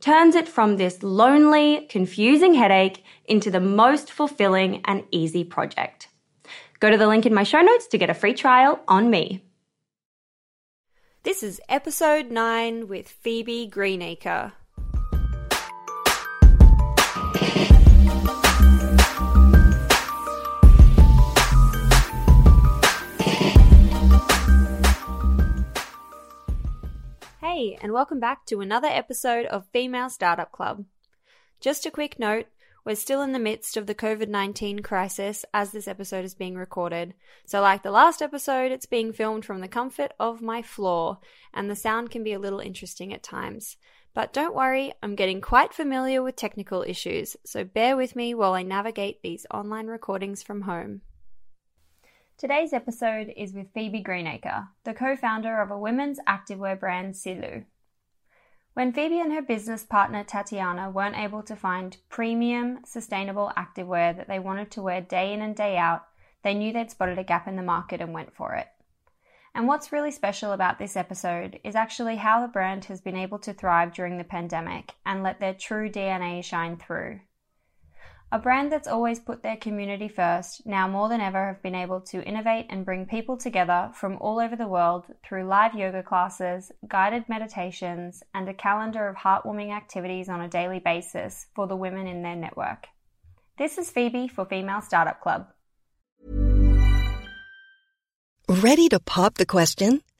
turns it from this lonely, confusing headache into the most fulfilling and easy project. Go to the link in my show notes to get a free trial on me. This is episode 9 with Phoebe Greenacre. Hey, and welcome back to another episode of Female Startup Club. Just a quick note we're still in the midst of the COVID 19 crisis as this episode is being recorded. So, like the last episode, it's being filmed from the comfort of my floor, and the sound can be a little interesting at times. But don't worry, I'm getting quite familiar with technical issues, so bear with me while I navigate these online recordings from home. Today's episode is with Phoebe Greenacre, the co founder of a women's activewear brand, Silou. When Phoebe and her business partner Tatiana weren't able to find premium, sustainable activewear that they wanted to wear day in and day out, they knew they'd spotted a gap in the market and went for it. And what's really special about this episode is actually how the brand has been able to thrive during the pandemic and let their true DNA shine through. A brand that's always put their community first, now more than ever have been able to innovate and bring people together from all over the world through live yoga classes, guided meditations, and a calendar of heartwarming activities on a daily basis for the women in their network. This is Phoebe for Female Startup Club. Ready to pop the question?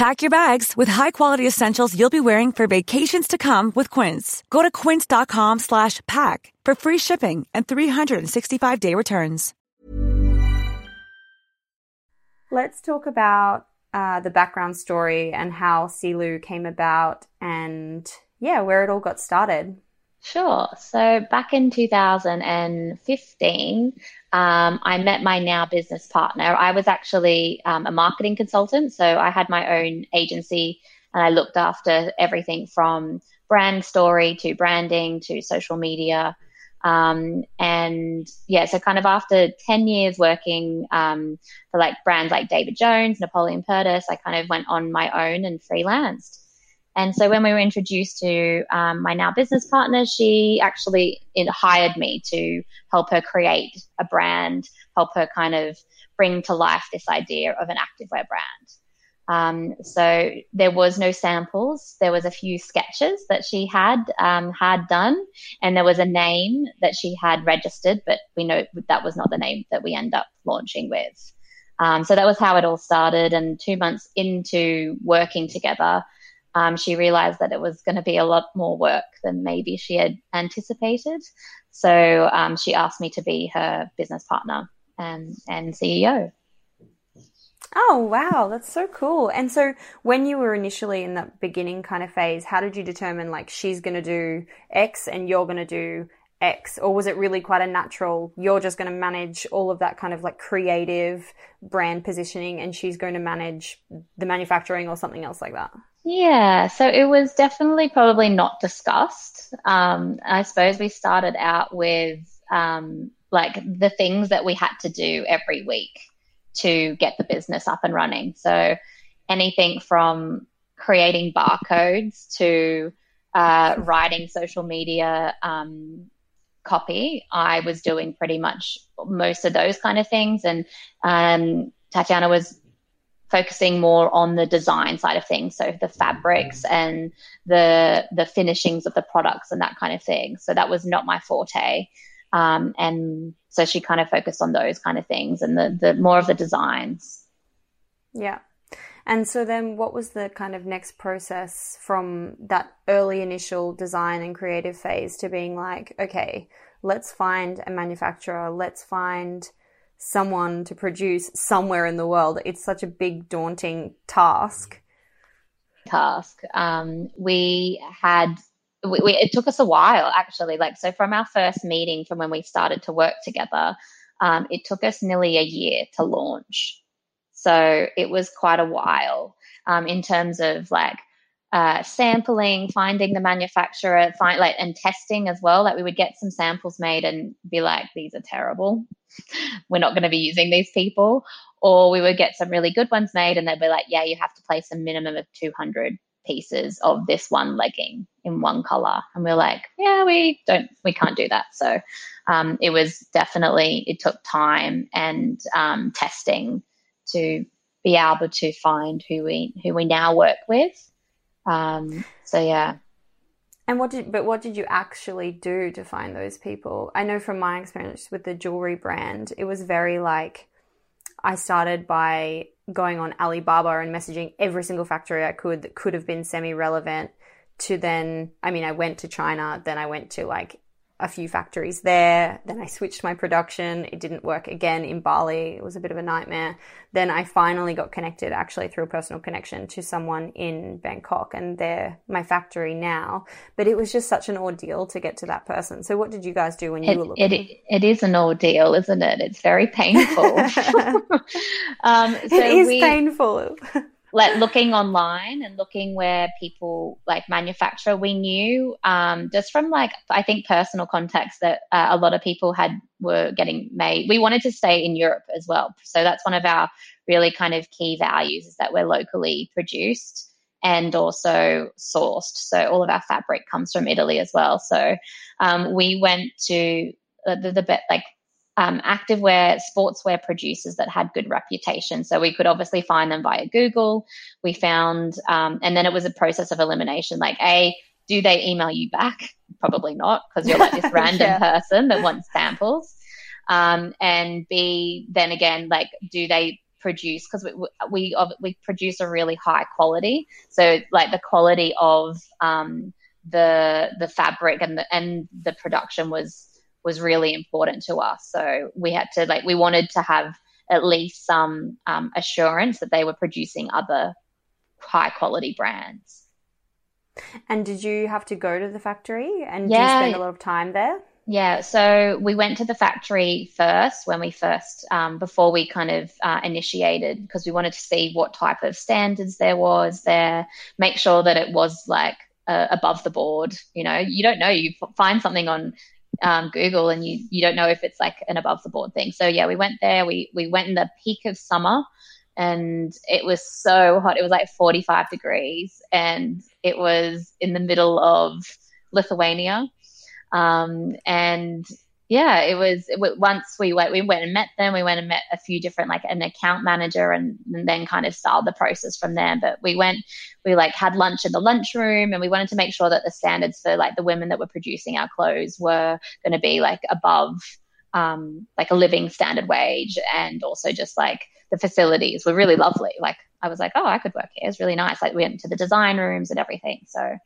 Pack your bags with high-quality essentials you'll be wearing for vacations to come with Quince. Go to quince.com slash pack for free shipping and 365-day returns. Let's talk about uh, the background story and how Silou came about and, yeah, where it all got started. Sure. So back in 2015, um, I met my now business partner. I was actually um, a marketing consultant, so I had my own agency and I looked after everything from brand story to branding to social media. Um, and yeah, so kind of after 10 years working um, for like brands like David Jones, Napoleon Perdis, I kind of went on my own and freelanced. And so when we were introduced to um, my now business partner, she actually hired me to help her create a brand, help her kind of bring to life this idea of an activewear brand. Um, so there was no samples. There was a few sketches that she had um, had done, and there was a name that she had registered, but we know that was not the name that we end up launching with. Um, so that was how it all started. And two months into working together, um, she realized that it was going to be a lot more work than maybe she had anticipated. So um, she asked me to be her business partner and, and CEO. Oh, wow. That's so cool. And so when you were initially in that beginning kind of phase, how did you determine like she's going to do X and you're going to do X? Or was it really quite a natural, you're just going to manage all of that kind of like creative brand positioning and she's going to manage the manufacturing or something else like that? Yeah, so it was definitely probably not discussed. Um, I suppose we started out with um, like the things that we had to do every week to get the business up and running. So anything from creating barcodes to uh, writing social media um, copy, I was doing pretty much most of those kind of things. And um, Tatiana was focusing more on the design side of things, so the fabrics and the the finishings of the products and that kind of thing. So that was not my forte, um, and so she kind of focused on those kind of things and the the more of the designs. Yeah. And so then what was the kind of next process from that early initial design and creative phase to being like, okay, let's find a manufacturer, let's find someone to produce somewhere in the world. It's such a big, daunting task. Task. Um, we had. We, we, it took us a while actually like so from our first meeting from when we started to work together um, it took us nearly a year to launch so it was quite a while um, in terms of like uh, sampling, finding the manufacturer, find like and testing as well. Like we would get some samples made and be like, these are terrible. We're not going to be using these people. Or we would get some really good ones made and they'd be like, yeah, you have to place a minimum of 200 pieces of this one legging in one color. And we're like, yeah, we don't, we can't do that. So um, it was definitely, it took time and um, testing to be able to find who we who we now work with um, so yeah. And what did but what did you actually do to find those people? I know from my experience with the jewelry brand, it was very like I started by going on Alibaba and messaging every single factory I could that could have been semi relevant to then I mean I went to China, then I went to like a few factories there. Then I switched my production. It didn't work again in Bali. It was a bit of a nightmare. Then I finally got connected actually through a personal connection to someone in Bangkok and they're my factory now. But it was just such an ordeal to get to that person. So what did you guys do when you it, were looking? It, it is an ordeal, isn't it? It's very painful. um, so it is we, painful like looking online and looking where people like manufacture, we knew um, just from like I think personal context that uh, a lot of people had were getting made. We wanted to stay in Europe as well, so that's one of our really kind of key values is that we're locally produced and also sourced. So all of our fabric comes from Italy as well. So um, we went to uh, the, the, the like um, activewear, sportswear producers that had good reputation. So we could obviously find them via Google. We found, um, and then it was a process of elimination. Like, a, do they email you back? Probably not, because you're like this random yeah. person that wants samples. Um, and B, then again, like, do they produce? Because we, we we produce a really high quality. So like the quality of um, the the fabric and the and the production was was really important to us. So we had to like we wanted to have at least some um, assurance that they were producing other high quality brands. And did you have to go to the factory and yeah. you spend a lot of time there? Yeah, so we went to the factory first when we first, um, before we kind of uh, initiated, because we wanted to see what type of standards there was there, make sure that it was like uh, above the board. You know, you don't know. You find something on um, Google and you you don't know if it's like an above the board thing. So yeah, we went there. We we went in the peak of summer, and it was so hot. It was like 45 degrees, and it was in the middle of Lithuania. Um, and yeah, it was, it once we went, we went and met them. We went and met a few different, like an account manager, and, and then kind of started the process from there. But we went, we like had lunch in the lunchroom, and we wanted to make sure that the standards for like the women that were producing our clothes were going to be like above, um, like a living standard wage, and also just like the facilities were really lovely. Like I was like, oh, I could work here. It's really nice. Like we went to the design rooms and everything. So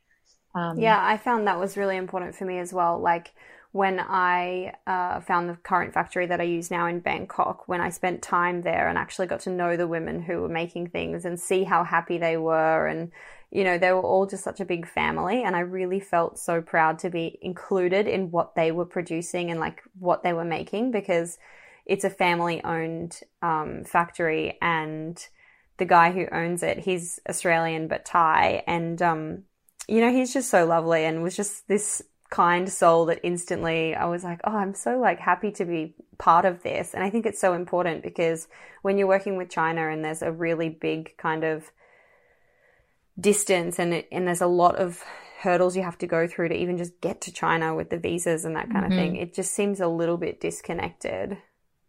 um, yeah, I found that was really important for me as well. Like when I uh, found the current factory that I use now in Bangkok, when I spent time there and actually got to know the women who were making things and see how happy they were. And, you know, they were all just such a big family. And I really felt so proud to be included in what they were producing and like what they were making because it's a family owned um, factory. And the guy who owns it, he's Australian but Thai. And, um, you know, he's just so lovely and was just this kind soul that instantly I was like, oh, I'm so like happy to be part of this. And I think it's so important because when you're working with China and there's a really big kind of distance and it, and there's a lot of hurdles you have to go through to even just get to China with the visas and that kind mm-hmm. of thing. It just seems a little bit disconnected.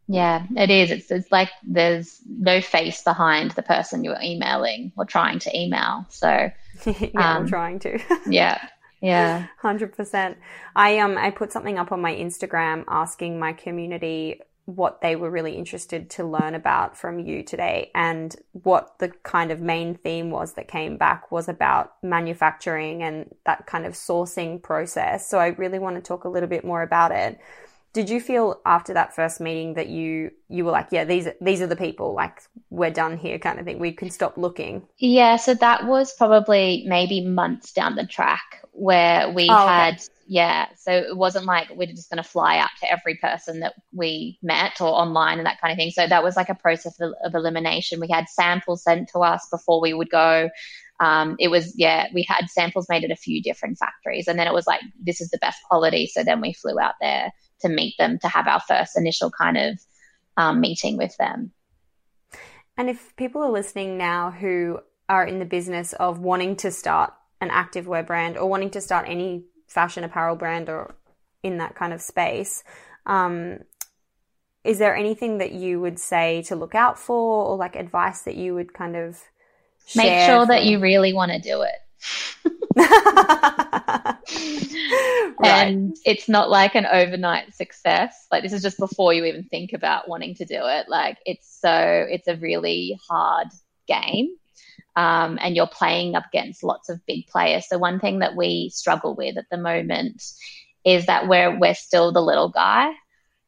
Yeah, it is. It's it's like there's no face behind the person you're emailing or trying to email. So yeah, um, I'm trying to. yeah. Yeah. 100%. I um I put something up on my Instagram asking my community what they were really interested to learn about from you today and what the kind of main theme was that came back was about manufacturing and that kind of sourcing process. So I really want to talk a little bit more about it did you feel after that first meeting that you you were like yeah these these are the people like we're done here kind of thing we can stop looking yeah so that was probably maybe months down the track where we oh, had okay. yeah so it wasn't like we're just going to fly out to every person that we met or online and that kind of thing so that was like a process of, of elimination we had samples sent to us before we would go um, it was yeah we had samples made at a few different factories and then it was like this is the best quality so then we flew out there to meet them to have our first initial kind of um, meeting with them. And if people are listening now who are in the business of wanting to start an activewear brand or wanting to start any fashion apparel brand or in that kind of space, um, is there anything that you would say to look out for or like advice that you would kind of make sure that you really want to do it right. And it's not like an overnight success. Like this is just before you even think about wanting to do it. Like it's so it's a really hard game. Um, and you're playing up against lots of big players. So one thing that we struggle with at the moment is that we're we're still the little guy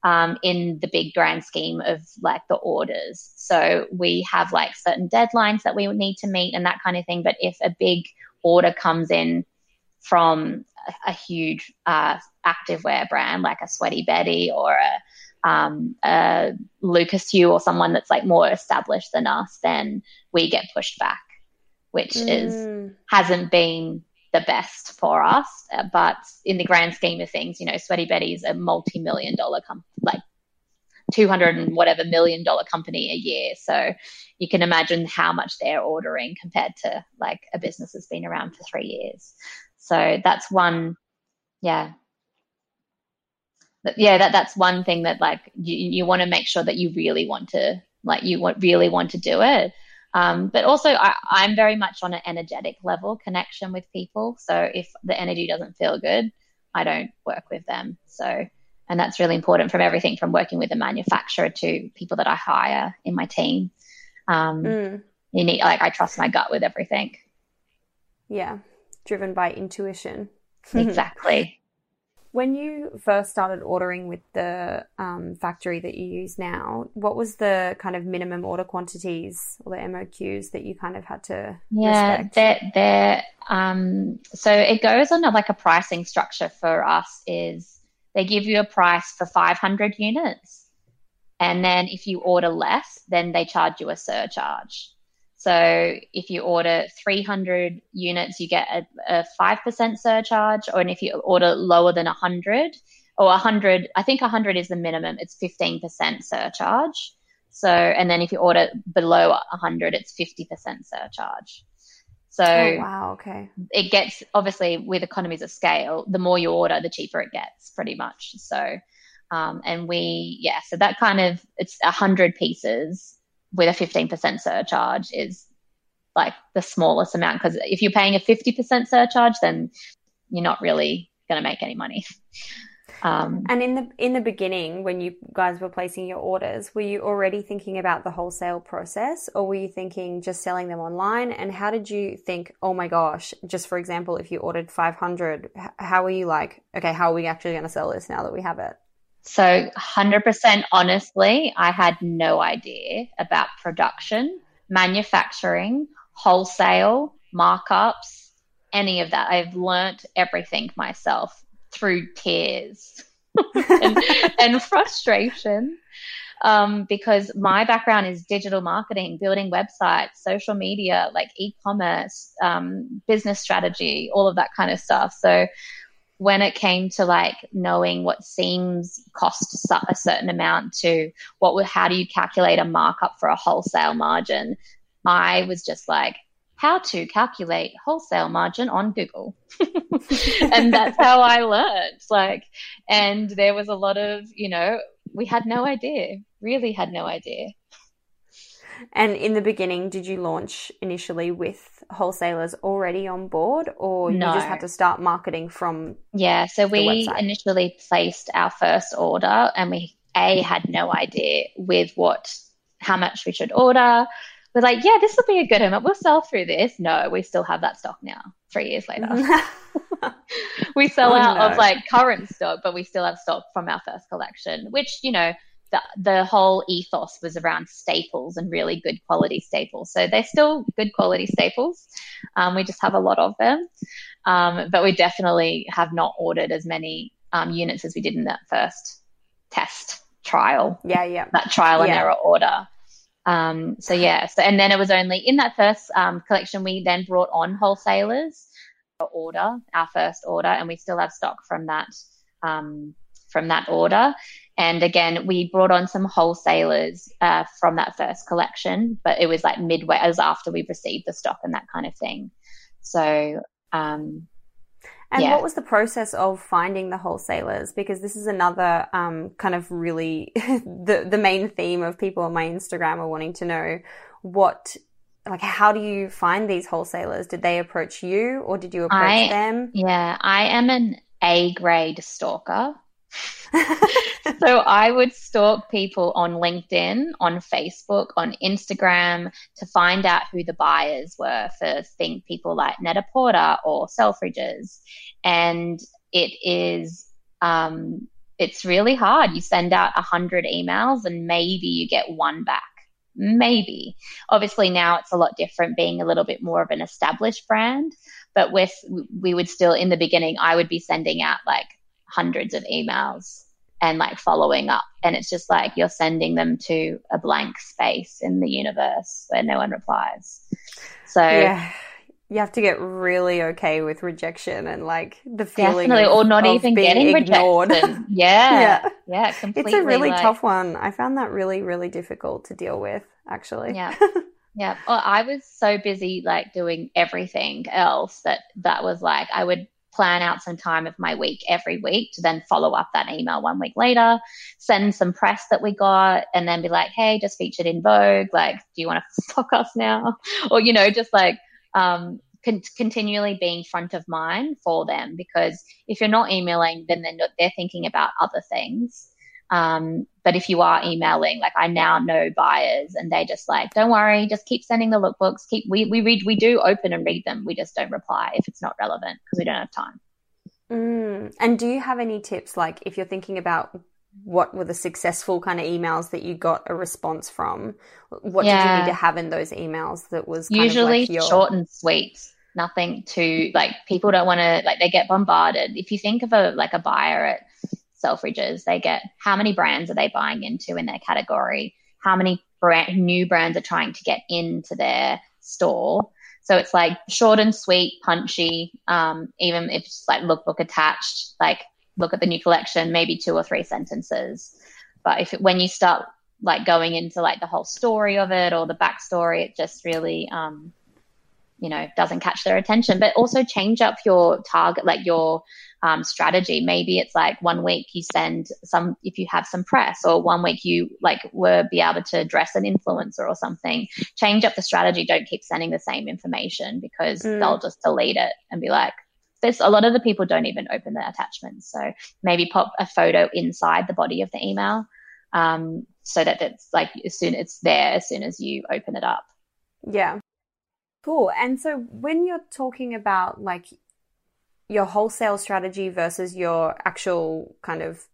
um, in the big grand scheme of like the orders. So we have like certain deadlines that we need to meet and that kind of thing. But if a big order comes in from a, huge uh, activewear brand like a Sweaty Betty or a, um, a Lucas Hugh or someone that's like more established than us, then we get pushed back, which mm. is hasn't been the best for us. Uh, but in the grand scheme of things, you know, Sweaty Betty's a multi-million dollar company, like 200 and whatever million dollar company a year. So you can imagine how much they're ordering compared to like a business that's been around for three years. So that's one, yeah. Yeah, that that's one thing that like you, you want to make sure that you really want to like you want really want to do it. Um, but also, I, I'm very much on an energetic level connection with people. So if the energy doesn't feel good, I don't work with them. So, and that's really important from everything from working with a manufacturer to people that I hire in my team. Um, mm. You need, like, I trust my gut with everything. Yeah, driven by intuition. exactly. When you first started ordering with the um, factory that you use now, what was the kind of minimum order quantities or the MOQs that you kind of had to? Yeah, they're, they're um, so it goes on a, like a pricing structure for us is they give you a price for 500 units, and then if you order less, then they charge you a surcharge. So if you order 300 units, you get a, a 5% surcharge. Or and if you order lower than 100 or 100, I think 100 is the minimum, it's 15% surcharge. So, and then if you order below 100, it's 50% surcharge. So, oh, wow, okay. It gets obviously with economies of scale, the more you order, the cheaper it gets, pretty much. So, um, and we, yeah, so that kind of it's a hundred pieces with a 15% surcharge is like the smallest amount because if you're paying a 50% surcharge then you're not really going to make any money. Um, and in the in the beginning when you guys were placing your orders were you already thinking about the wholesale process or were you thinking just selling them online? And how did you think oh my gosh just for example if you ordered 500 how were you like okay how are we actually going to sell this now that we have it so, 100% honestly, I had no idea about production, manufacturing, wholesale, markups, any of that. I've learnt everything myself through tears and, and, frustration. Um, because my background is digital marketing, building websites, social media, like e commerce, um, business strategy, all of that kind of stuff. So when it came to like knowing what seams cost a certain amount to what would how do you calculate a markup for a wholesale margin? I was just like how to calculate wholesale margin on google. And that's how i learned like and there was a lot of you know we had no idea really had no idea and in the beginning, did you launch initially with wholesalers already on board, or no. you just had to start marketing from? Yeah, so we initially placed our first order, and we a had no idea with what how much we should order. We're like, yeah, this will be a good amount. We'll sell through this. No, we still have that stock now. Three years later, we sell oh, out no. of like current stock, but we still have stock from our first collection, which you know the, the whole ethos was around staples and really good quality staples. So they're still good quality staples. Um, we just have a lot of them. Um, but we definitely have not ordered as many um, units as we did in that first test trial. Yeah, yeah. That trial and yeah. error order. Um, so yeah, so and then it was only in that first um, collection we then brought on wholesalers order, our first order, and we still have stock from that um, from that order. And again, we brought on some wholesalers uh, from that first collection, but it was like midway, as after we received the stock and that kind of thing. So, um, and yeah. what was the process of finding the wholesalers? Because this is another um, kind of really the the main theme of people on my Instagram are wanting to know what like how do you find these wholesalers? Did they approach you or did you approach I, them? Yeah, I am an A grade stalker. so I would stalk people on LinkedIn, on Facebook, on Instagram to find out who the buyers were for think people like Net-a-Porter or Selfridges. And it is um, it's really hard. You send out a hundred emails and maybe you get one back. Maybe. Obviously now it's a lot different being a little bit more of an established brand, but with we would still in the beginning I would be sending out like hundreds of emails and like following up. And it's just like you're sending them to a blank space in the universe where no one replies. So, yeah. you have to get really okay with rejection and like the feeling definitely of, or not even being getting ignored. rejected yeah Yeah. yeah completely it's a really like- tough one. I found that really, really difficult to deal with, actually. Yeah. Yeah. Well, I was so busy like doing everything else that that was like I would plan out some time of my week every week to then follow up that email one week later, send some press that we got, and then be like, hey, just featured in Vogue. Like, do you want to stock us now? Or, you know, just like um, con- continually being front of mind for them because if you're not emailing, then they're, not, they're thinking about other things. Um, but if you are emailing, like I now know buyers and they just like, don't worry, just keep sending the lookbooks. Keep we we read we do open and read them. We just don't reply if it's not relevant because we don't have time. Mm. And do you have any tips, like if you're thinking about what were the successful kind of emails that you got a response from? What did you need to have in those emails that was kind Usually of like your... short and sweet. Nothing too like people don't want to like they get bombarded. If you think of a like a buyer at Selfridges, they get how many brands are they buying into in their category? How many brand new brands are trying to get into their store? So it's like short and sweet, punchy. Um, even if it's like lookbook attached, like look at the new collection, maybe two or three sentences. But if when you start like going into like the whole story of it or the backstory, it just really um, you know doesn't catch their attention but also change up your target like your um, strategy. Maybe it's like one week you send some if you have some press or one week you like were be able to address an influencer or something. Change up the strategy. Don't keep sending the same information because Mm. they'll just delete it and be like there's a lot of the people don't even open the attachments. So maybe pop a photo inside the body of the email um, so that it's like as soon as it's there as soon as you open it up. Yeah. Cool. And so when you're talking about like your wholesale strategy versus your actual kind of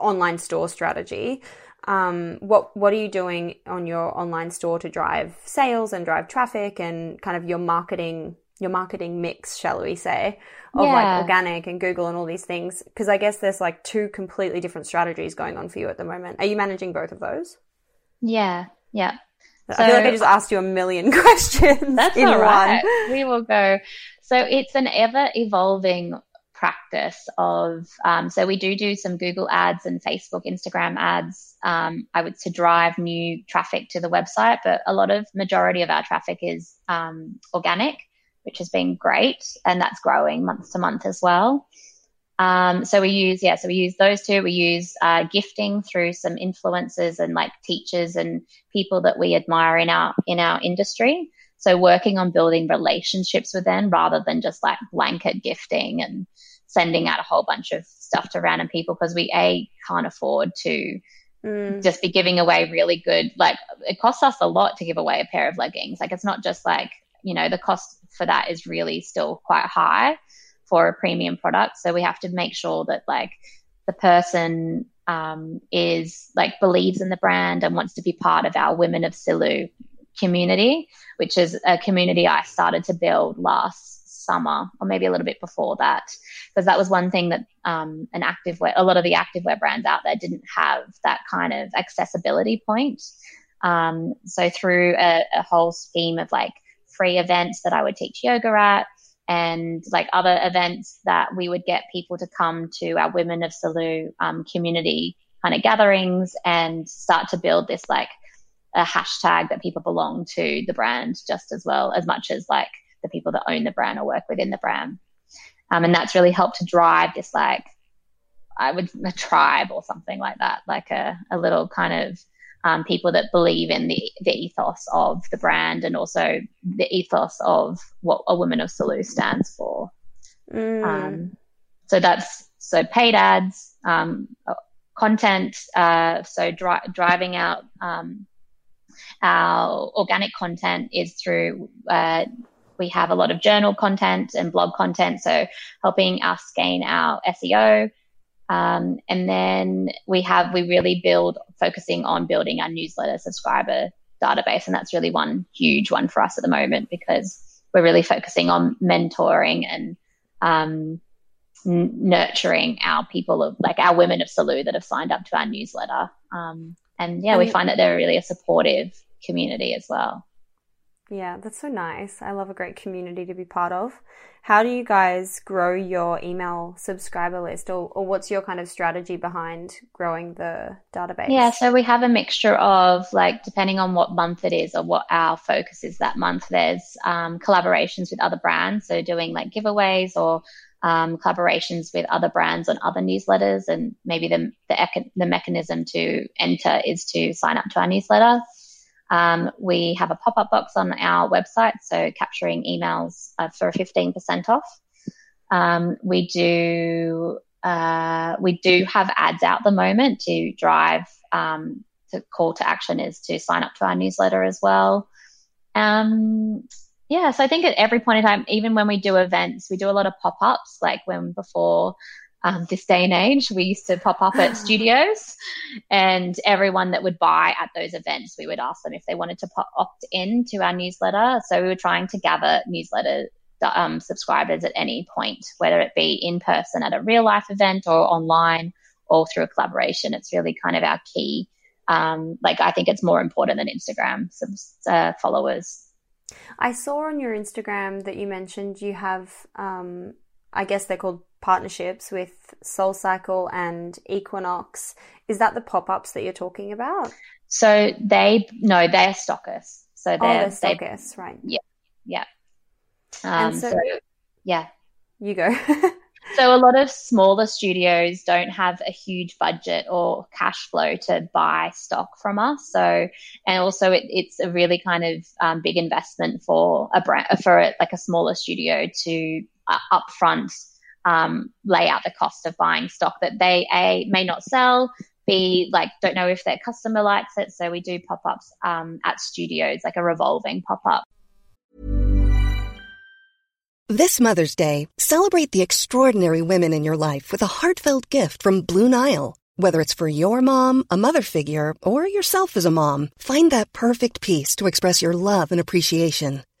online store strategy, um, what what are you doing on your online store to drive sales and drive traffic and kind of your marketing your marketing mix, shall we say, of Yeah. like organic and Google and all these things? Because I guess there's like two completely different strategies going on for you at the moment. Are you managing both of those? yeah yeah I feel like I just asked you a million questions That's in all right. one. We will go. So it's an ever evolving practice of. Um, so we do do some Google ads and Facebook, Instagram ads. Um, I would to drive new traffic to the website, but a lot of majority of our traffic is um, organic, which has been great, and that's growing month to month as well. Um, so we use, yeah, so we use those two. We use uh, gifting through some influencers and like teachers and people that we admire in our in our industry. So working on building relationships with them rather than just like blanket gifting and sending out a whole bunch of stuff to random people because we a can't afford to Mm. just be giving away really good like it costs us a lot to give away a pair of leggings like it's not just like you know the cost for that is really still quite high for a premium product so we have to make sure that like the person um, is like believes in the brand and wants to be part of our women of Silou community which is a community i started to build last summer or maybe a little bit before that because that was one thing that um, an activewear, a lot of the active activewear brands out there didn't have that kind of accessibility point. Um, so through a, a whole scheme of like free events that I would teach yoga at, and like other events that we would get people to come to our Women of Silou um, community kind of gatherings and start to build this like a hashtag that people belong to the brand just as well as much as like the people that own the brand or work within the brand. Um, and that's really helped to drive this like I would a tribe or something like that, like a, a little kind of um, people that believe in the the ethos of the brand and also the ethos of what a woman of Silou stands for. Mm. Um, so that's so paid ads, um, uh, content. Uh, so dri- driving out um, our organic content is through. Uh, we have a lot of journal content and blog content, so helping us gain our SEO. Um, and then we have we really build focusing on building our newsletter subscriber database, and that's really one huge one for us at the moment because we're really focusing on mentoring and um, n- nurturing our people of like our women of Silou that have signed up to our newsletter. Um, and yeah, we find that they're really a supportive community as well. Yeah, that's so nice. I love a great community to be part of. How do you guys grow your email subscriber list, or, or what's your kind of strategy behind growing the database? Yeah, so we have a mixture of like, depending on what month it is or what our focus is that month, there's um, collaborations with other brands. So doing like giveaways or um, collaborations with other brands on other newsletters, and maybe the the, the mechanism to enter is to sign up to our newsletter. Um, we have a pop up box on our website, so capturing emails uh, for 15% off. Um, we do uh, we do have ads out the moment to drive um, the call to action is to sign up to our newsletter as well. Um, yeah, so I think at every point in time, even when we do events, we do a lot of pop ups, like when before um, this day and age. We used to pop up at studios, and everyone that would buy at those events, we would ask them if they wanted to pop, opt in to our newsletter. So we were trying to gather newsletter um, subscribers at any point, whether it be in person at a real life event or online or through a collaboration. It's really kind of our key. Um, like I think it's more important than Instagram uh, followers. I saw on your Instagram that you mentioned you have, um, I guess they're called partnerships with Soul Cycle and Equinox. Is that the pop ups that you're talking about? So they no, they're stockists. So they're, oh, they're stockists, they, right? Yeah, yeah. Um, so, so, yeah, you go. so a lot of smaller studios don't have a huge budget or cash flow to buy stock from us. So, and also it, it's a really kind of um, big investment for a brand for a, like a smaller studio to uh, upfront um, lay out the cost of buying stock that they a may not sell b like don't know if their customer likes it so we do pop-ups um, at studios like a revolving pop-up this mother's day celebrate the extraordinary women in your life with a heartfelt gift from blue nile. Whether it's for your mom a mother figure or yourself as a mom find that perfect piece to express your love and appreciation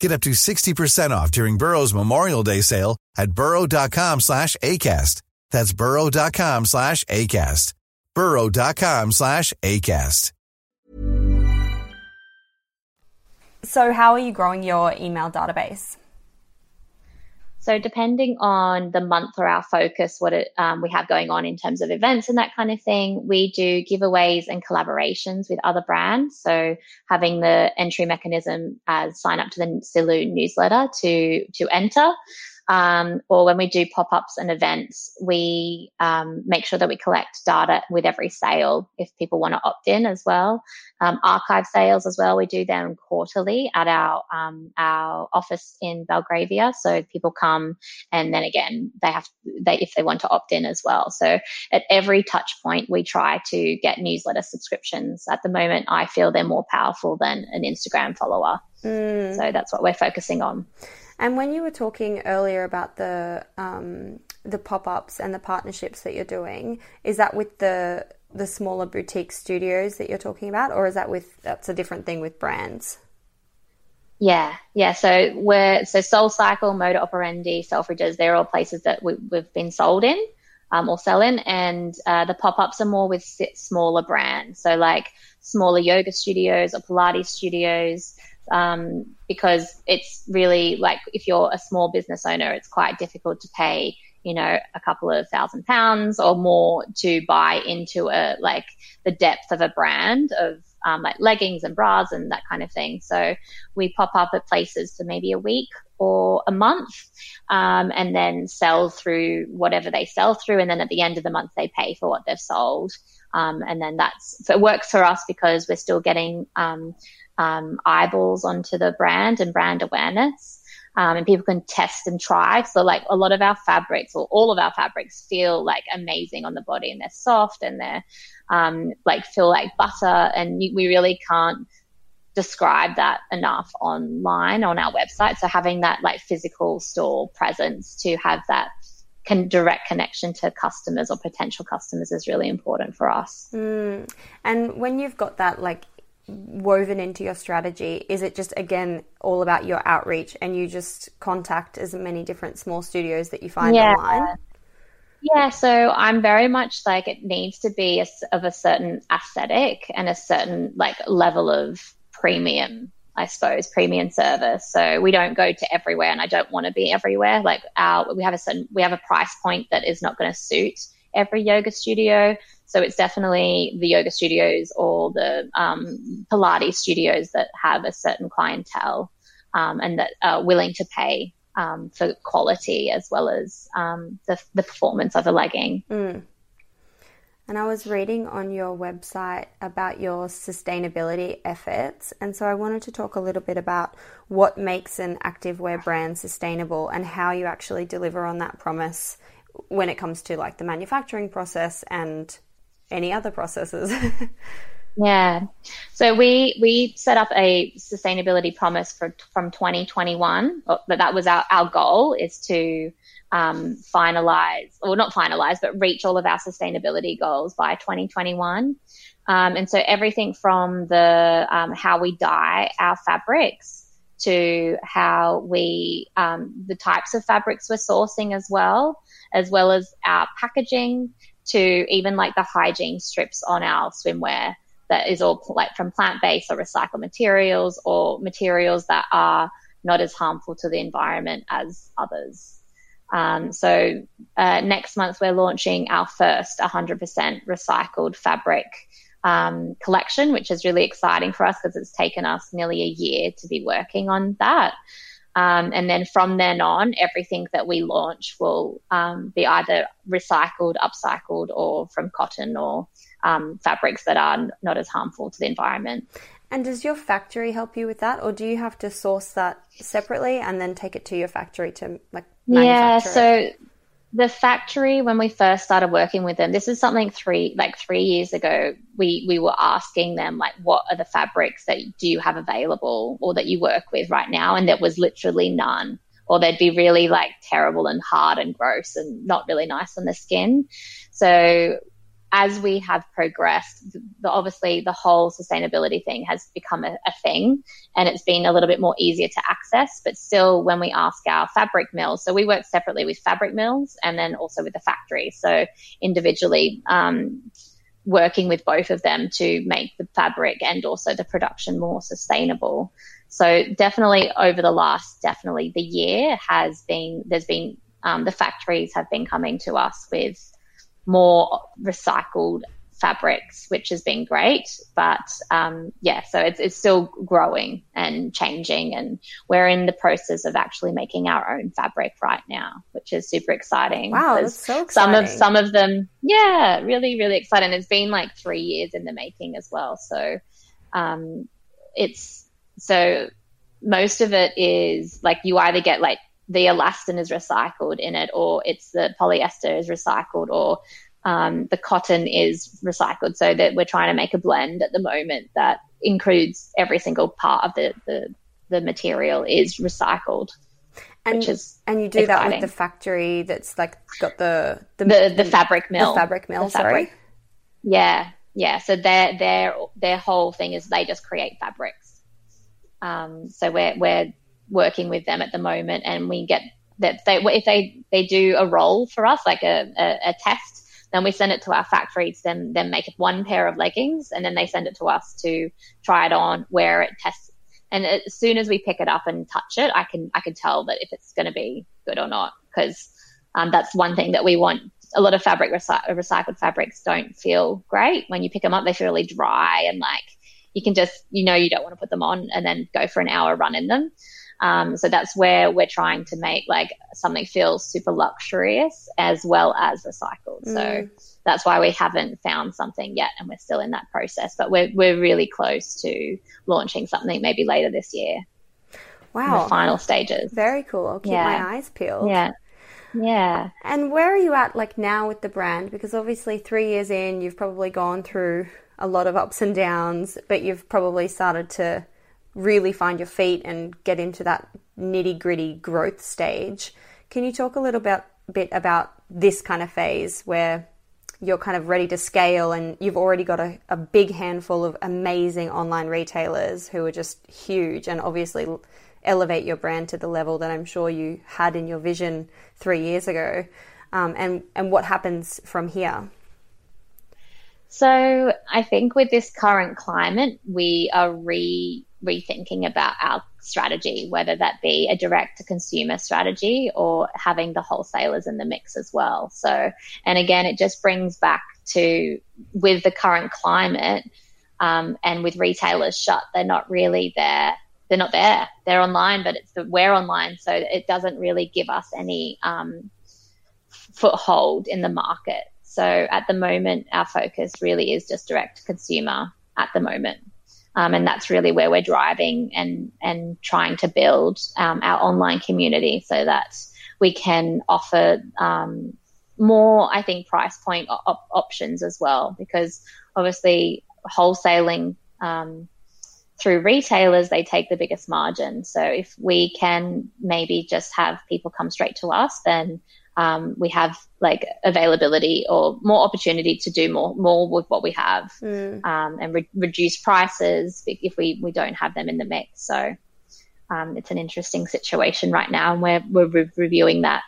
Get up to 60% off during Burrow's Memorial Day sale at burrow.com slash ACAST. That's burrow.com slash ACAST. burrow.com slash ACAST. So how are you growing your email database? So depending on the month or our focus, what it, um, we have going on in terms of events and that kind of thing, we do giveaways and collaborations with other brands. So having the entry mechanism as sign up to the Silou newsletter to to enter. Um, or when we do pop ups and events, we um, make sure that we collect data with every sale if people want to opt in as well. Um, archive sales as well, we do them quarterly at our um, our office in Belgravia. So people come, and then again they have they if they want to opt in as well. So at every touch point, we try to get newsletter subscriptions. At the moment, I feel they're more powerful than an Instagram follower. Mm. So that's what we're focusing on. And when you were talking earlier about the um, the pop ups and the partnerships that you're doing, is that with the the smaller boutique studios that you're talking about, or is that with that's a different thing with brands? Yeah, yeah. So we're so Soul Cycle, Moda Operandi, Selfridges, they're all places that we, have been sold in um, or sell in, and uh, the pop ups are more with smaller brands. So like smaller yoga studios or Pilates studios um, because it's really like if you're a small business owner, it's quite difficult to pay, you know, a couple of thousand pounds or more to buy into a like the depth of a brand of um, like leggings and bras and that kind of thing. So we pop up at places for maybe a week or a month um, and then sell through whatever they sell through. And then at the end of the month, they pay for what they've sold. Um, and then that's, so it works for us because we're still getting um, um, eyeballs onto the brand and brand awareness. Um, and people can test and try. So like a lot of our fabrics or all of our fabrics feel like amazing on the body and they're soft and they're um, like feel like butter. And we really can't describe that enough online on our website. So having that like physical store presence to have that can direct connection to customers or potential customers is really important for us. Mm. And when you've got that like woven into your strategy? Is it just again all about your outreach and you just contact as many different small studios that you find yeah. online? Yeah, so I'm very much like it needs to be a, of a certain aesthetic and a certain like level of premium, I suppose, premium service. So we don't go to everywhere, and I don't want to be everywhere. Like our, we have a certain, we have a price point that is not going to suit every yoga studio. So it's definitely the yoga studios or the um, Pilates studios that have a certain clientele um, and that are willing to pay um, for quality as well as um, the, the, performance of a legging. Mm. And I was reading on your website about your sustainability efforts. And so I wanted to talk a little bit about what makes an activewear brand sustainable and how you actually deliver on that promise when it comes to like the manufacturing process and any other processes. yeah. So we we set up a sustainability promise for from 2021. But that was our, our goal is to um, finalize, or not finalize, but reach all of our sustainability goals by 2021. Um, and so everything from the um, how we dye our fabrics to how we um, the types of fabrics we're sourcing as well, as well as our packaging to even like the hygiene strips on our swimwear that is all like from plant-based or recycled materials or materials that are not as harmful to the environment as others. Um, so uh, next month we're launching our first 100% recycled fabric um, collection, which is really exciting for us because it's taken us nearly a year to be working on that. Um, and then from then on, everything that we launch will um, be either recycled, upcycled, or from cotton or um, fabrics that are not as harmful to the environment. And does your factory help you with that, or do you have to source that separately and then take it to your factory to like? Yeah, so the factory when we first started working with them this is something three like three years ago we we were asking them like what are the fabrics that do you have available or that you work with right now and there was literally none or they'd be really like terrible and hard and gross and not really nice on the skin so as we have progressed, the, obviously the whole sustainability thing has become a, a, thing and it's been a little bit more easier to access. But still, when we ask our fabric mills, so we work separately with fabric mills and then also with the factory. So individually, um, working with both of them to make the fabric and also the production more sustainable. So definitely over the last, definitely the year has been, there's been, um, the factories have been coming to us with more recycled fabrics, which has been great. But um, yeah, so it's, it's still growing and changing. And we're in the process of actually making our own fabric right now, which is super exciting. Wow, that's so exciting. Some of, some of them, yeah, really, really exciting. It's been like three years in the making as well. So um, it's so most of it is like you either get like the elastin is recycled in it, or it's the polyester is recycled, or um, the cotton is recycled. So that we're trying to make a blend at the moment that includes every single part of the the, the material is recycled. And, which is and you do exciting. that with the factory that's like got the the the, the fabric mill. The fabric mill, The fabric. sorry. Yeah, yeah. So their their their whole thing is they just create fabrics. Um, so we're we're working with them at the moment, and we get that they if they they do a roll for us like a, a, a test, then we send it to our factories. Then then make one pair of leggings, and then they send it to us to try it on, wear it, test. And as soon as we pick it up and touch it, I can I can tell that if it's going to be good or not because um, that's one thing that we want. A lot of fabric recy- recycled fabrics don't feel great when you pick them up. They feel really dry and like you can just you know you don't want to put them on and then go for an hour run in them. Um, so that's where we're trying to make like something feel super luxurious as well as recycled. So Mm. that's why we haven't found something yet, and we're still in that process. But we're we're really close to launching something maybe later this year. in Wow. the final stages. Very cool. I'll keep Yeah. my eyes peeled. Yeah, yeah. And where are you at like now with the brand? Because obviously three years in, you've probably gone through a lot of ups and downs, but you've probably started to really find your feet and get into that nitty gritty growth stage. Can you talk a little bit, bit about this kind of phase where you're kind of ready to scale and you've already got a, a big handful of amazing online retailers who are just huge and obviously elevate your brand to the level that I'm sure you had in your vision three years ago, um, and and what happens from here? So I think with this current climate, we are re rethinking about our strategy, whether that be a direct to consumer strategy or having the wholesalers in the mix as well. So, and again, it just brings back to with the current climate um, and with retailers shut, they're not really there. They're not there. They're online, but it's the we're online, so it doesn't really give us any um, foothold in the market. So at the moment, our focus really is just direct to consumer at the moment. Um, and that's really where we're driving and, and trying to build um, our online community so that we can offer um, more, I think, price point op- options as well. Because obviously, wholesaling um, through retailers, they take the biggest margin. So if we can maybe just have people come straight to us, then um, we have like availability or more opportunity to do more more with what we have Mm. um, and re- reduce prices if we, we don't have them in the mix. So um, it's an interesting situation right now, and we're we're re- reviewing that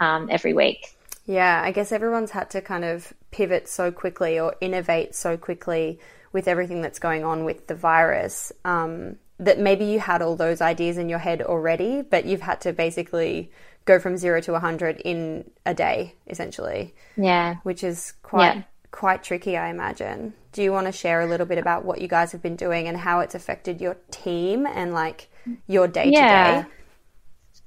um, every week. Yeah, I guess everyone's had to kind of pivot so quickly or innovate so quickly with everything that's going on with the virus um, that maybe you had all those ideas in your head already, but you've had to basically go from zero to 100 in a day, essentially. Yeah. Which is quite. Yeah. Quite tricky, I imagine. Do you want to share a little bit about what you guys have been doing and how it's affected your team and like your day to Yeah. day?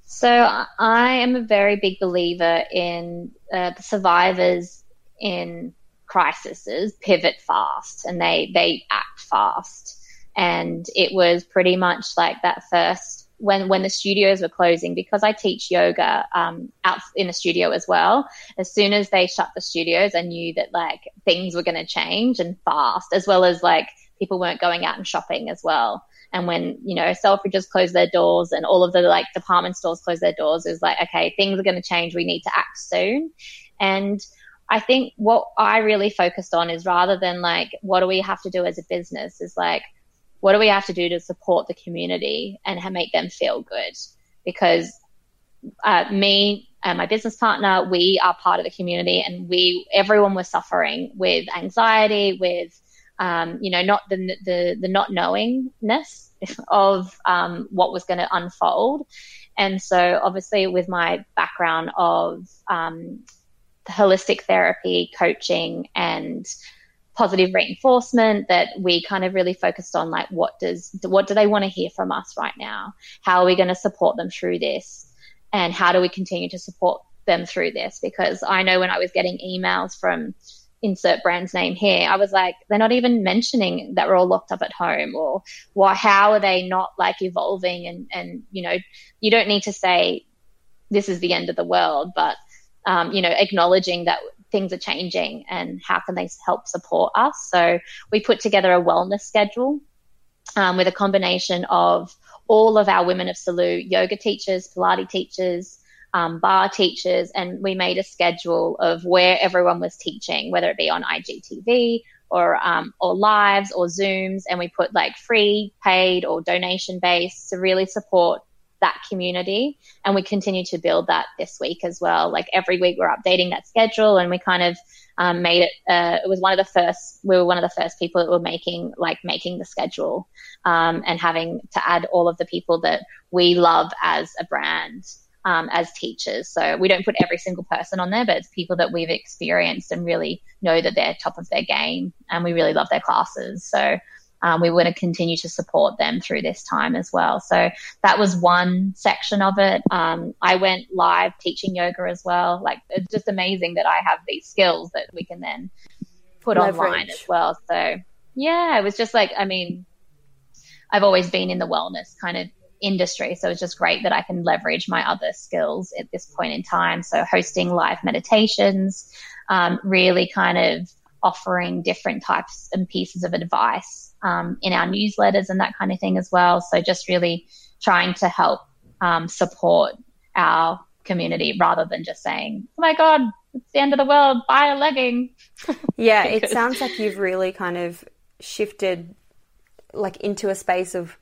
So I- I am a very big believer in uh, the survivors in crises pivot fast and they they act fast. And it was pretty much like that first when when the studios were closing because I teach yoga um, out in the studio as well. As soon as they shut the studios, I knew that like things were going to change and fast, as well as like people weren't going out and shopping as well. And when, you know, Selfridges closed their doors and all of the like department stores closed their doors, it was like, okay, things are going to change. We need to act soon. And I think what I really focused on is rather than like, what do we have to do as a business is like, what do we have to do to support the community and make them feel good? Because uh, me and my business partner, we are part of the community, and we everyone was suffering with anxiety, with um, you know, not the the the not knowingness of um, what was going to unfold, and so obviously with my background of um, holistic therapy, coaching, and positive reinforcement that we kind of really focused on like what does what do they want to hear from us right now? How are we going to support them through this? And how do we continue to support them through this? Because i know when i was getting emails from insert brand's name here i was like they're not even mentioning that we're all locked up at home or why how are they not like evolving? And and you know you don't need to say this is the end of the world but um, you know acknowledging that things are changing and how can they help support us. So we put together a wellness schedule um, with a combination of all of our women of Silou yoga teachers, Pilates teachers, um, barre teachers, and we made a schedule of where everyone was teaching, whether it be on IGTV or um, or lives or Zooms, and we put like free, paid, or donation based to really support that community. And we continue to build that this week as well. Like every week we're updating that schedule and we kind of um, made it, uh, it was one of the first, we were one of the first people that were making, like making the schedule um, and having to add all of the people that we love as a brand. Um, as teachers. So we don't put every single person on there, but it's people that we've experienced and really know that they're top of their game and we really love their classes. So um, we want to continue to support them through this time as well. So that was one section of it. Um, I went live teaching yoga as well. Like it's just amazing that I have these skills that we can then put Leverage. online as well. So yeah, it was just like, I mean, I've always been in the wellness kind of industry. So it's just great that I can leverage my other skills at this point in time. So hosting live meditations, um, really kind of offering different types and pieces of advice um, in our newsletters and that kind of thing as well. So just really trying to help um, support our community rather than just saying, "Oh my God, it's the end of the world. Buy a legging." yeah, it sounds like you've really kind of shifted like into a space of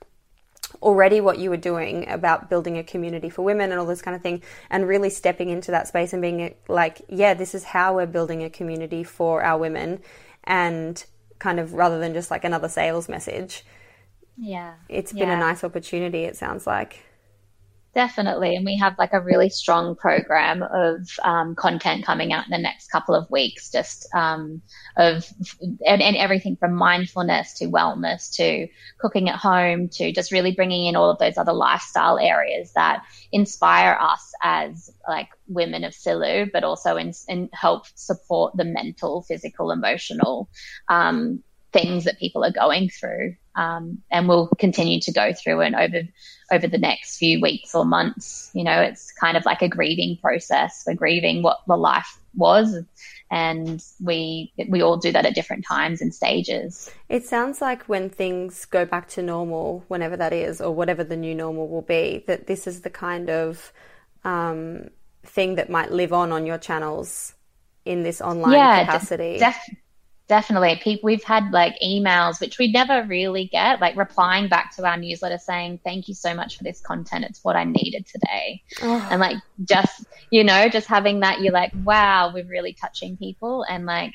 already what you were doing about building a community for women and all this kind of thing and really stepping into that space and being like yeah this is how we're building a community for our women and kind of rather than just like another sales message. Yeah. It's been yeah. a nice opportunity, it sounds like. Definitely. And we have like a really strong program of um, content coming out in the next couple of weeks, just um, of and, and, everything from mindfulness to wellness to cooking at home to just really bringing in all of those other lifestyle areas that inspire us as like women of Silou, but also in, in help support the mental, physical, emotional um, things that people are going through. Um, and we'll continue to go through and over over the next few weeks or months. You know, it's kind of like a grieving process. We're grieving what the life was, and we we all do that at different times and stages. It sounds like when things go back to normal, whenever that is, or whatever the new normal will be, that this is the kind of um, thing that might live on on your channels in this online yeah, capacity. Def- definitely. People we've had like emails which we never really get like replying back to our newsletter saying thank you so much for this content. It's what i needed today. Oh. and like just you know just having that you're like wow we're really touching people. And like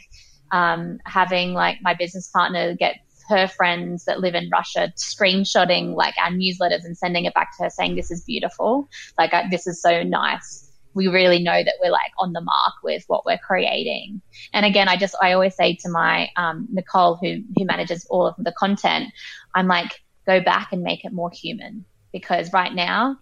um, having like my business partner get her friends that live in Russia screenshotting like our newsletters and sending it back to her saying this is beautiful. Like I, this is so nice we really know that we're like on the mark with what we're creating. And again, I just, I always say to my, um, Nicole, who, who manages all of the content, I'm like, go back and make it more human because right now,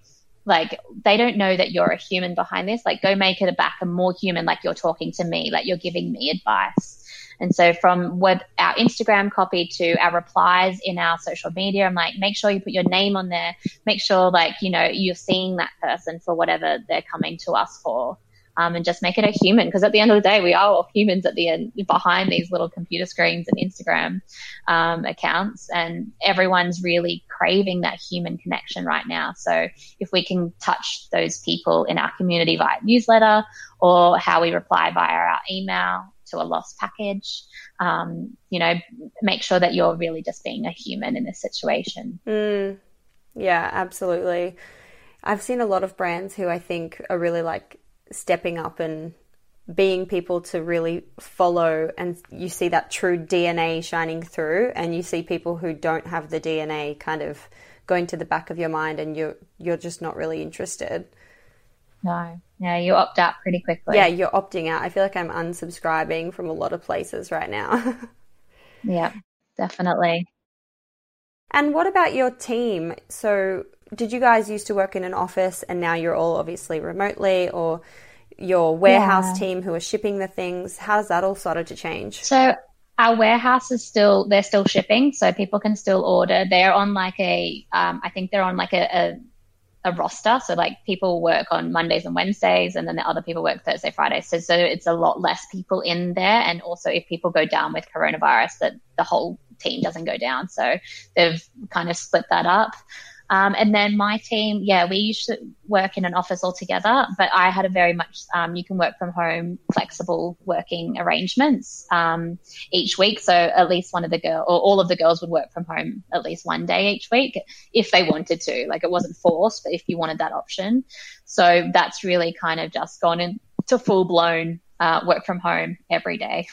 like they don't know that you're a human behind this. Like go make it a back a more human, like you're talking to me, like you're giving me advice. And so from what our Instagram copy to our replies in our social media, I'm like, make sure you put your name on there. Make sure like, you know, you're seeing that person for whatever they're coming to us for. Um, and just make it a human because at the end of the day, we are all humans at the end behind these little computer screens and Instagram um, accounts, and everyone's really craving that human connection right now. So if we can touch those people in our community via newsletter or how we reply via our email to a lost package. Um, you know, make sure that you're really just being a human in this situation. Mm, yeah, absolutely. I've seen a lot of brands who I think are really like stepping up and being people to really follow and you see that true DNA shining through and you see people who don't have the DNA kind of going to the back of your mind and you're you're just not really interested. No. Yeah, you opt out pretty quickly. Yeah, you're opting out. I feel like I'm unsubscribing from a lot of places right now. Yeah, definitely. And what about your team? So, did you guys used to work in an office and now you're all obviously remotely or your warehouse Yeah. team who are shipping the things? How has that all started to change? So our warehouse is still they're still shipping, so people can still order. They're on like a um, I think they're on like a, a a roster. So like people work on Mondays and Wednesdays, and then the other people work Thursday, Friday. So so it's a lot less people in there, and also if people go down with coronavirus, that the whole team doesn't go down. So they've kind of split that up. Um, and then my team, yeah, we used to work in an office altogether, but I had a very much, um, you can work from home, flexible working arrangements um, each week. So at least one of the girl or all of the girls would work from home at least one day each week if they wanted to. Like it wasn't forced, but if you wanted that option. So that's really kind of just gone into full blown uh, work from home every day,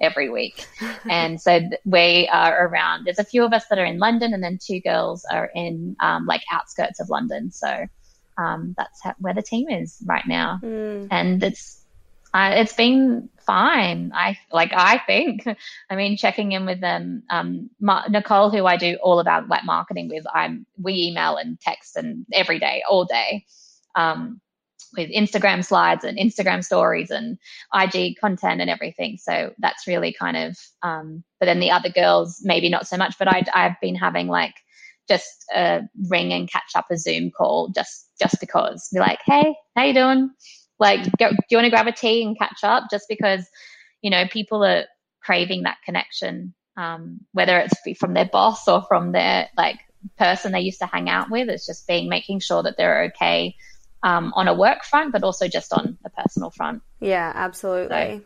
every week. and so we are around, there's a few of us that are in London and then two girls are in um, like outskirts of London. So um, that's how, where the team is right now. And it's, uh, it's been fine. I like, I think, I mean, checking in with them, um, Ma- Nicole, who I do all about like marketing with, I'm, we email and text and every day, all day. Um, with Instagram slides and Instagram stories and IG content and everything. So that's really kind of, um, but then the other girls, maybe not so much, but I, I've been having like just a ring and catch up a Zoom call just, just because be like, Hey, how you doing? Like, go, do you want to grab a tea and catch up? Just because, you know, people are craving that connection, um, whether it's from their boss or from their like person they used to hang out with. It's just being making sure that they're okay um, on a work front, but also just on a personal front. Yeah, absolutely.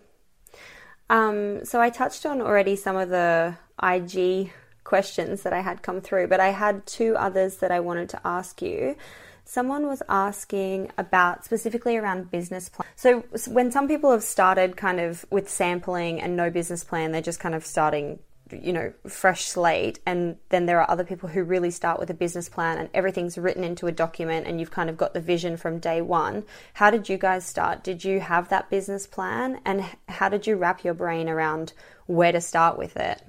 Um, so I touched on already some of the IG questions that I had come through, but I had two others that I wanted to ask you. Someone was asking about specifically around business plan. So when some people have started kind of with sampling and no business plan, they're just kind of starting, you know, fresh slate. And then there are other people who really start with a business plan and everything's written into a document and you've kind of got the vision from day one. How did you guys start? Did you have that business plan? And how did you wrap your brain around where to start with it?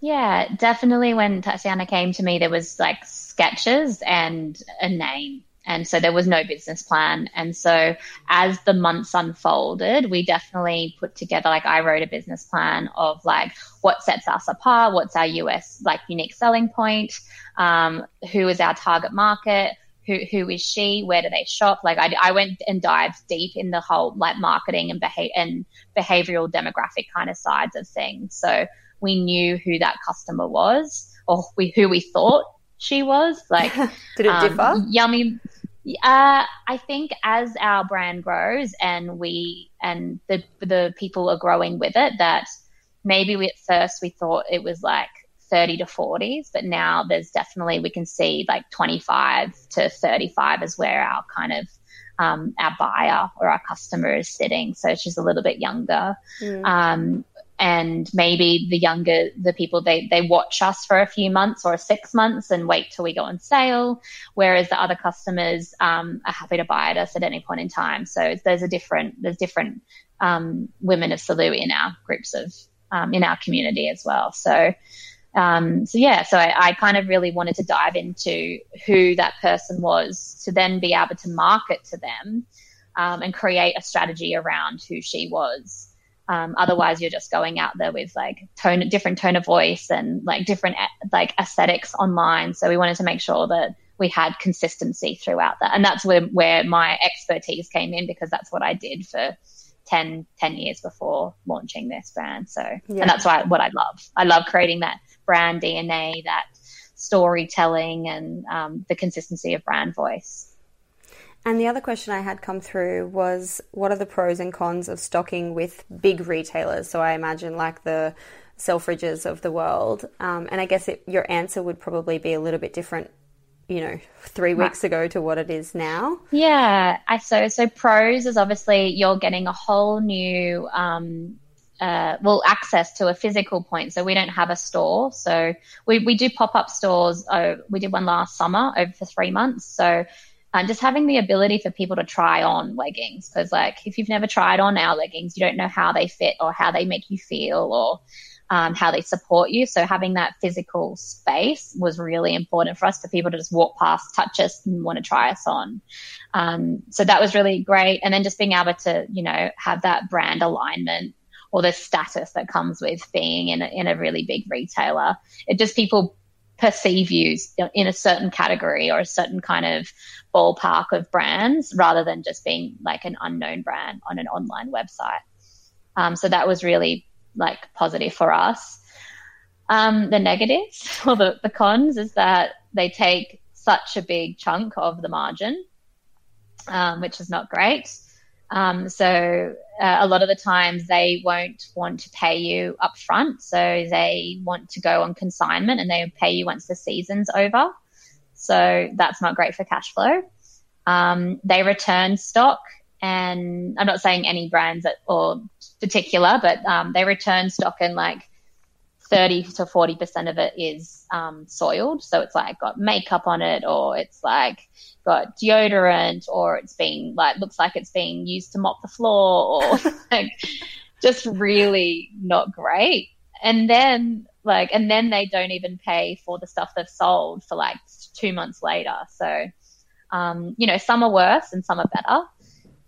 Yeah, definitely. When Tatiana came to me, there was like sketches and a name. And so there was no business plan. And so as the months unfolded, we definitely put together, like I wrote a business plan of like what sets us apart, what's our US like unique selling point, um, who is our target market, who, who is she, where do they shop? Like I, I went and dived deep in the whole like marketing and behavior and behavioral demographic kind of sides of things. So we knew who that customer was or we, who we thought she was. Like, Did it differ? Yummy. Uh, I think as our brand grows and we and the the people are growing with it, that maybe we, at first we thought it was like 30 to 40s, but now there's definitely we can see like 25 to 35 is where our kind of um, our buyer or our customer is sitting. So she's a little bit younger. Um, and maybe the younger the people they they watch us for a few months or six months and wait till we go on sale. Whereas the other customers um, are happy to buy at us at any point in time. So there's a different there's different um, women of Silou in our groups of um, in our community as well. So um, so yeah so I, I kind of really wanted to dive into who that person was to then be able to market to them um, and create a strategy around who she was um, otherwise, you're just going out there with like tone, different tone of voice and like different like aesthetics online. So we wanted to make sure that we had consistency throughout that, and that's where where my expertise came in because that's what I did for 10, 10 years before launching this brand. So, Yeah. and that's why what I love. I love creating that brand DNA, that storytelling, and um, the consistency of brand voice. And the other question I had come through was what are the pros and cons of stocking with big retailers? So I imagine like the Selfridges of the world. Um, and I guess it, your answer would probably be a little bit different, you know, three weeks ago to what it is now. Yeah, I so so pros is obviously you're getting a whole new um uh, well access to a physical point. So we don't have a store. So we we do pop up stores. Oh, we did one last summer over for three months. So um, just having the ability for people to try on leggings because like if you've never tried on our leggings, you don't know how they fit or how they make you feel or um, how they support you. So having that physical space was really important for us for people to just walk past, touch us, and want to try us on. Um, so that was really great. And then just being able to, you know, have that brand alignment or the status that comes with being in a, in a really big retailer. It just people perceive you in a certain category or a certain kind of ballpark of brands rather than just being like an unknown brand on an online website. Um, so that was really like positive for us. Um, the negatives or the, the cons is that they take such a big chunk of the margin, um, which is not great. Um, so uh, a lot of the times they won't want to pay you up front. So they want to go on consignment and they pay you once the season's over. So that's not great for cash flow. Um, they return stock and I'm not saying any brands or particular, but um, they return stock and like 30 to 40% of it is um, soiled. So it's like got makeup on it or it's like got deodorant or it's been like, looks like it's being used to mop the floor or like just really not great. And then like, and then they don't even pay for the stuff they've sold for like two months later. So, um, you know, some are worse and some are better.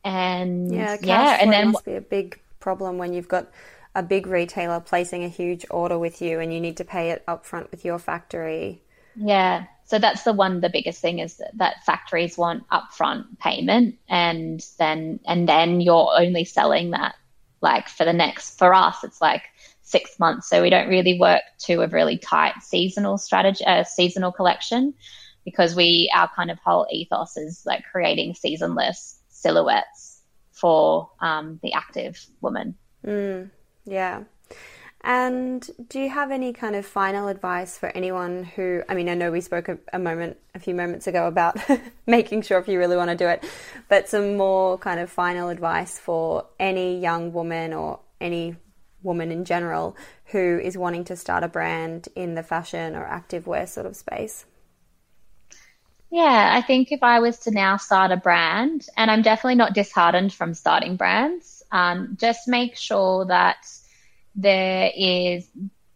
And yeah, yeah, and then must be a big problem when you've got a big retailer placing a huge order with you and you need to pay it upfront with your factory. Yeah. So that's the one the biggest thing is that, that factories want upfront payment and then and then you're only selling that like for the next for us it's like six months. So we don't really work to a really tight seasonal strategy uh, seasonal collection because we our kind of whole ethos is like creating seasonless silhouettes for um, the active woman. Mm, yeah. And do you have any kind of final advice for anyone who, I mean, I know we spoke a, a moment, a few moments ago about making sure if you really want to do it, but some more kind of final advice for any young woman or any woman in general who is wanting to start a brand in the fashion or activewear sort of space? Yeah, I think if I was to now start a brand, and I'm definitely not disheartened from starting brands, um, just make sure that there is,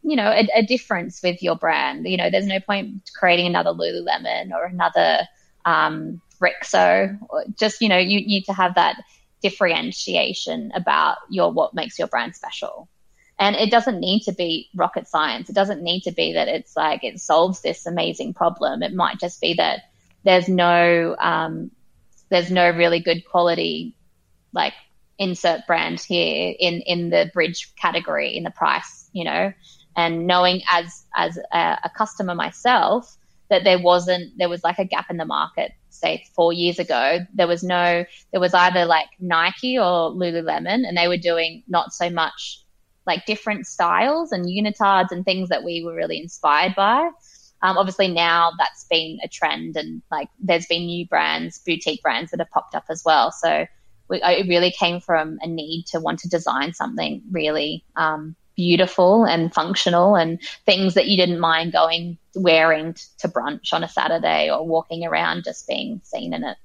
you know, a, a, difference with your brand. You know, there's no point creating another Lululemon or another um, Rixo. Just, you know, you need to have that differentiation about your what makes your brand special. And it doesn't need to be rocket science. It doesn't need to be that it's like it solves this amazing problem. It might just be that there's no um, there's no really good quality like insert brand here in in the bridge category in the price you know and knowing as as a, a customer myself that there wasn't there was like a gap in the market say four years ago there was no there was either like nike or lululemon and they were doing not so much like different styles and unitards and things that we were really inspired by um, obviously now that's been a trend and like there's been new brands, boutique brands that have popped up as well. So we, it really came from a need to want to design something really um, beautiful and functional and things that you didn't mind going wearing t- to brunch on a Saturday or walking around just being seen in it.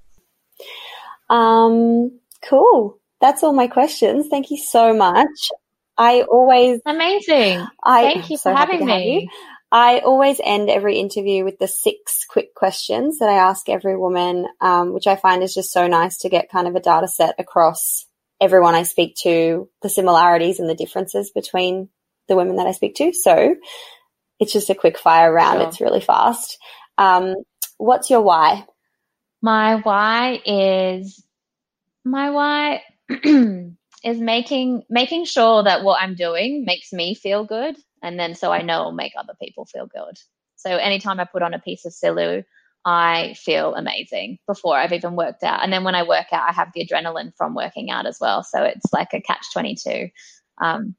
Um, cool. That's all my questions. Thank you so much. I always amazing. I, Thank you so for having me. Have I always end every interview with the six quick questions that I ask every woman, um, which I find is just so nice to get kind of a data set across everyone I speak to, the similarities and the differences between the women that I speak to. So it's just a quick fire round. Sure. It's really fast. Um, what's your why? My why is my why is making making sure that what I'm doing makes me feel good and then so I know it'll make other people feel good. So anytime I put on a piece of Silou, I feel amazing before I've even worked out. And then when I work out, I have the adrenaline from working out as well. So it's like a catch 22. Um,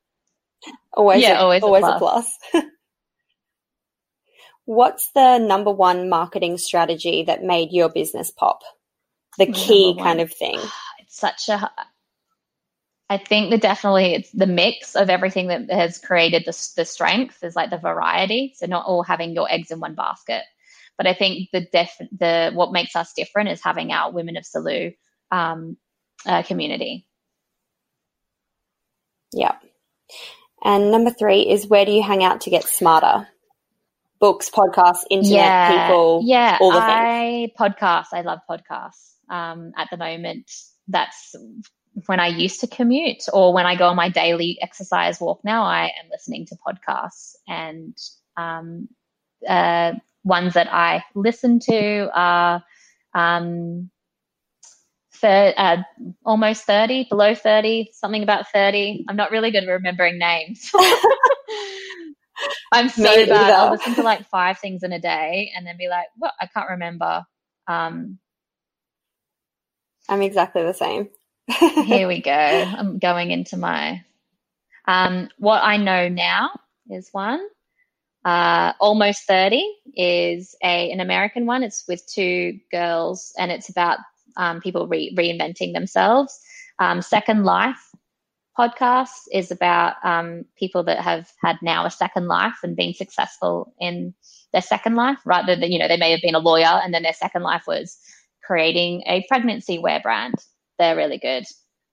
always, yeah, a, always, always a plus. A plus. What's the number one marketing strategy that made your business pop? The key kind of thing. It's such a I think that definitely it's the mix of everything that has created the, the strength is like the variety. So not all having your eggs in one basket. But I think the def, the what makes us different is having our women of Silou um, uh, community. Yeah. And number three is where do you hang out to get smarter? Books, podcasts, internet, yeah, people, yeah. all the things. I podcasts. I love podcasts. Um, at the moment, that's when I used to commute or when I go on my daily exercise walk. Now I am listening to podcasts and um, uh, ones that I listen to are um, thir- uh, almost 30, below 30, something about 30. I'm not really good at remembering names. I'm so Me bad. either. I'll listen to like five things in a day and then be like, what? I can't remember. Um, I'm exactly the same. Here we go. I'm going into my. Um, what I know now is one. Uh, Almost 30 is a an American one. It's with two girls and it's about um, people re- reinventing themselves. Um, Second Life podcast is about um, people that have had now a second life and been successful in their second life, rather than, you know, they may have been a lawyer and then their second life was creating a pregnancy wear brand. They're really good.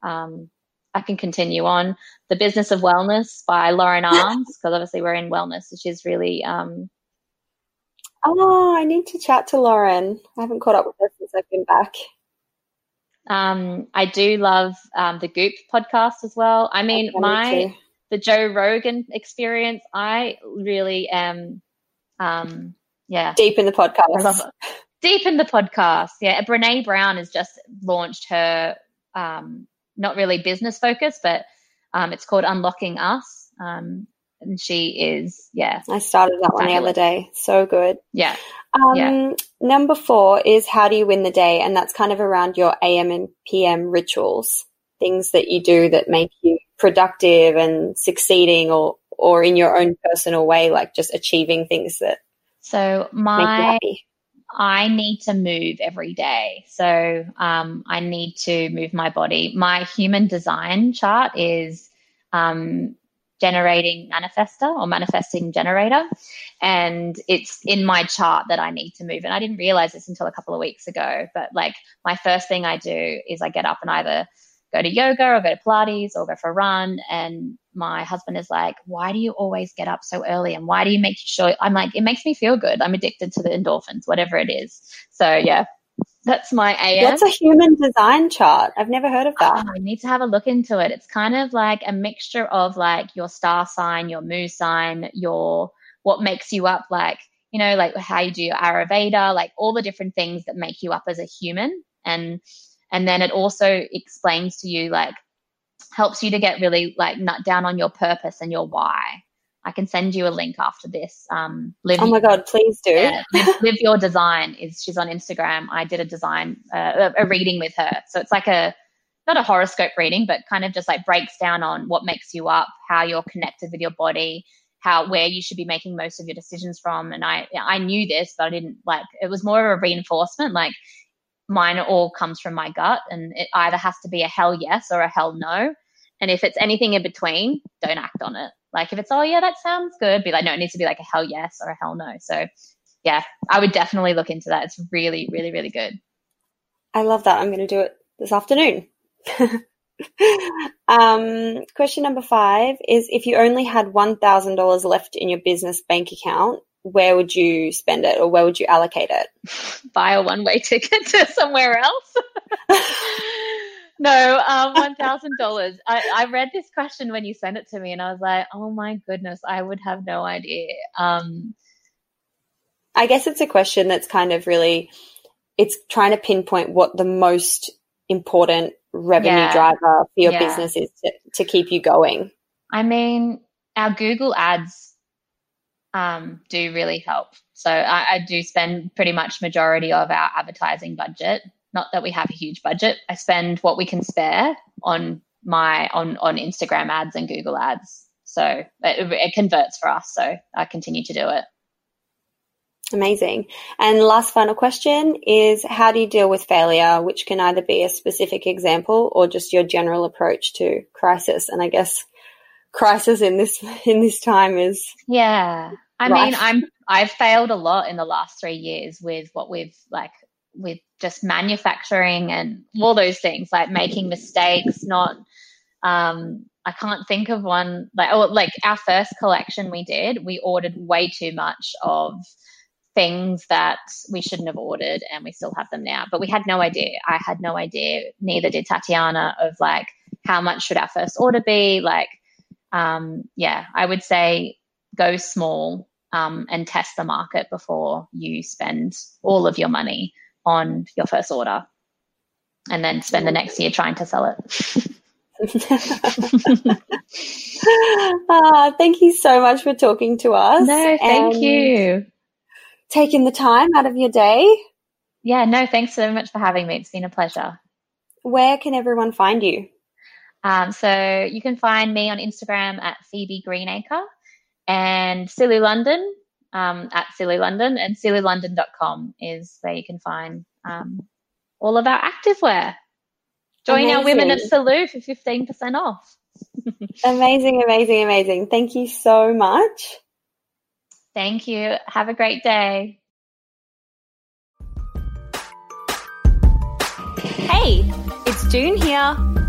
Um, I can continue on. The Business of Wellness by Lauren Armes, because obviously we're in wellness, which is really um, Oh, I need to chat to Lauren. I haven't caught up with her since I've been back. Um, I do love um, the Goop podcast as well. I mean, me my the Joe Rogan experience. I really am, um, yeah, Deep in the podcast. I love it. Deep in the podcast. Yeah, Brene Brown has just launched her, um, not really business focused, but um, it's called Unlocking Us. Um, and she is, yeah, I started that one the other day. So good. yeah, Um, Yeah. Number four is how do you win the day? And that's kind of around your AM and PM rituals, things that you do that make you productive and succeeding or, or in your own personal way, like just achieving things that So my. I need to move every day. So um, I need to move my body. My human design chart is um, generating manifester or manifesting generator. And it's in my chart that I need to move. And I didn't realize this until a couple of weeks ago. But like my first thing I do is I get up and either go to yoga or go to Pilates or go for a run. And my husband is like, why do you always get up so early? And why do you make sure? I'm like, it makes me feel good. I'm addicted to the endorphins, whatever it is. So yeah, that's my AM. What's a human design chart? I've never heard of that. Oh, you need to have a look into it. It's kind of like a mixture of like your star sign, your moon sign, your what makes you up, like you know, like how you do your Ayurveda, like all the different things that make you up as a human, and and then it also explains to you like helps you to get really like nut down on your purpose and your why. I can send you a link after this. Um, live Oh my God, please do. yeah, live, live your design is she's on Instagram. I did a design uh, a a reading with her, so it's like a not a horoscope reading, but kind of just like breaks down on what makes you up, how you're connected with your body, how where you should be making most of your decisions from. And I I knew this, but I didn't like it was more of a reinforcement. Like mine all comes from my gut, and it either has to be a hell yes or a hell no. And if it's anything in between, don't act on it. Like if it's oh yeah that sounds good, be like no, it needs to be like a hell yes or a hell no. So yeah, I would definitely look into that. It's really really really good. I love that. I'm going to do it this afternoon. um, question number five is if you only had $1,000 left in your business bank account, where would you spend it or where would you allocate it? Buy a one way ticket to somewhere else. no, um, one thousand dollars. I, I read this question when you sent it to me, and I was like, oh my goodness, I would have no idea. Um, I guess it's a question that's kind of really, it's trying to pinpoint what the most important revenue Yeah. driver for your Yeah. business is to, to keep you going. I mean, our Google ads um, do really help. So I, I do spend pretty much majority of our advertising budget. Not that we have a huge budget. I spend what we can spare on my on on Instagram ads and Google ads. So it, it converts for us. So I continue to do it. Amazing. And last final question is how do you deal with failure, which can either be a specific example or just your general approach to crisis? And I guess crisis in this in this time is Yeah. I Right. mean, I'm I've failed a lot in the last 3 years with what we've like with just manufacturing and all those things like making mistakes, not Um, I can't think of one like oh like our first collection we did, we ordered way too much of things that we shouldn't have ordered and we still have them now. But we had no idea. I had no idea, neither did Tatiana, of like how much should our first order be? Like, um, yeah, I would say go small um, and test the market before you spend all of your money on your first order and then spend the next year trying to sell it. uh, thank you so much for talking to us. No, thank you. Taking the time out of your day. Yeah, no, thanks so much for having me. It's been a pleasure. Where can everyone find you? Um, so you can find me on Instagram at Phoebe Greenacre and Silou London um, at Silou London and siloulondon.com is where you can find um, all of our activewear. Join amazing. our women of Silou for 15% off. amazing, amazing, amazing. Thank you so much. Thank you. Have a great day. Hey, it's Doone here.